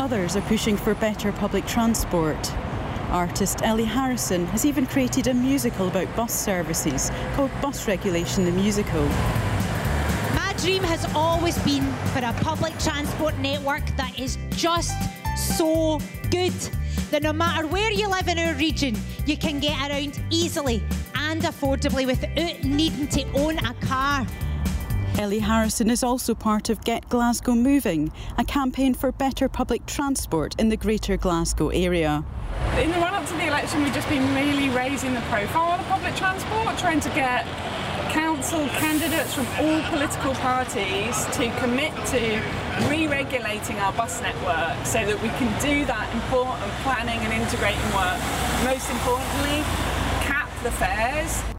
Others are pushing for better public transport. Artist Ellie Harrison has even created a musical about bus services called Bus Regulation the Musical. My dream has always been for a public transport network that is just so good that no matter where you live in our region, you can get around easily and affordably without needing to own a car. Ellie Harrison is also part of Get Glasgow Moving, a campaign for better public transport in the Greater Glasgow area. In the run up to the election, we've just been really raising the profile of public transport, trying to get council candidates from all political parties to commit to re-regulating our bus network so that we can do that important planning and integrating work. Most importantly, cap the fares.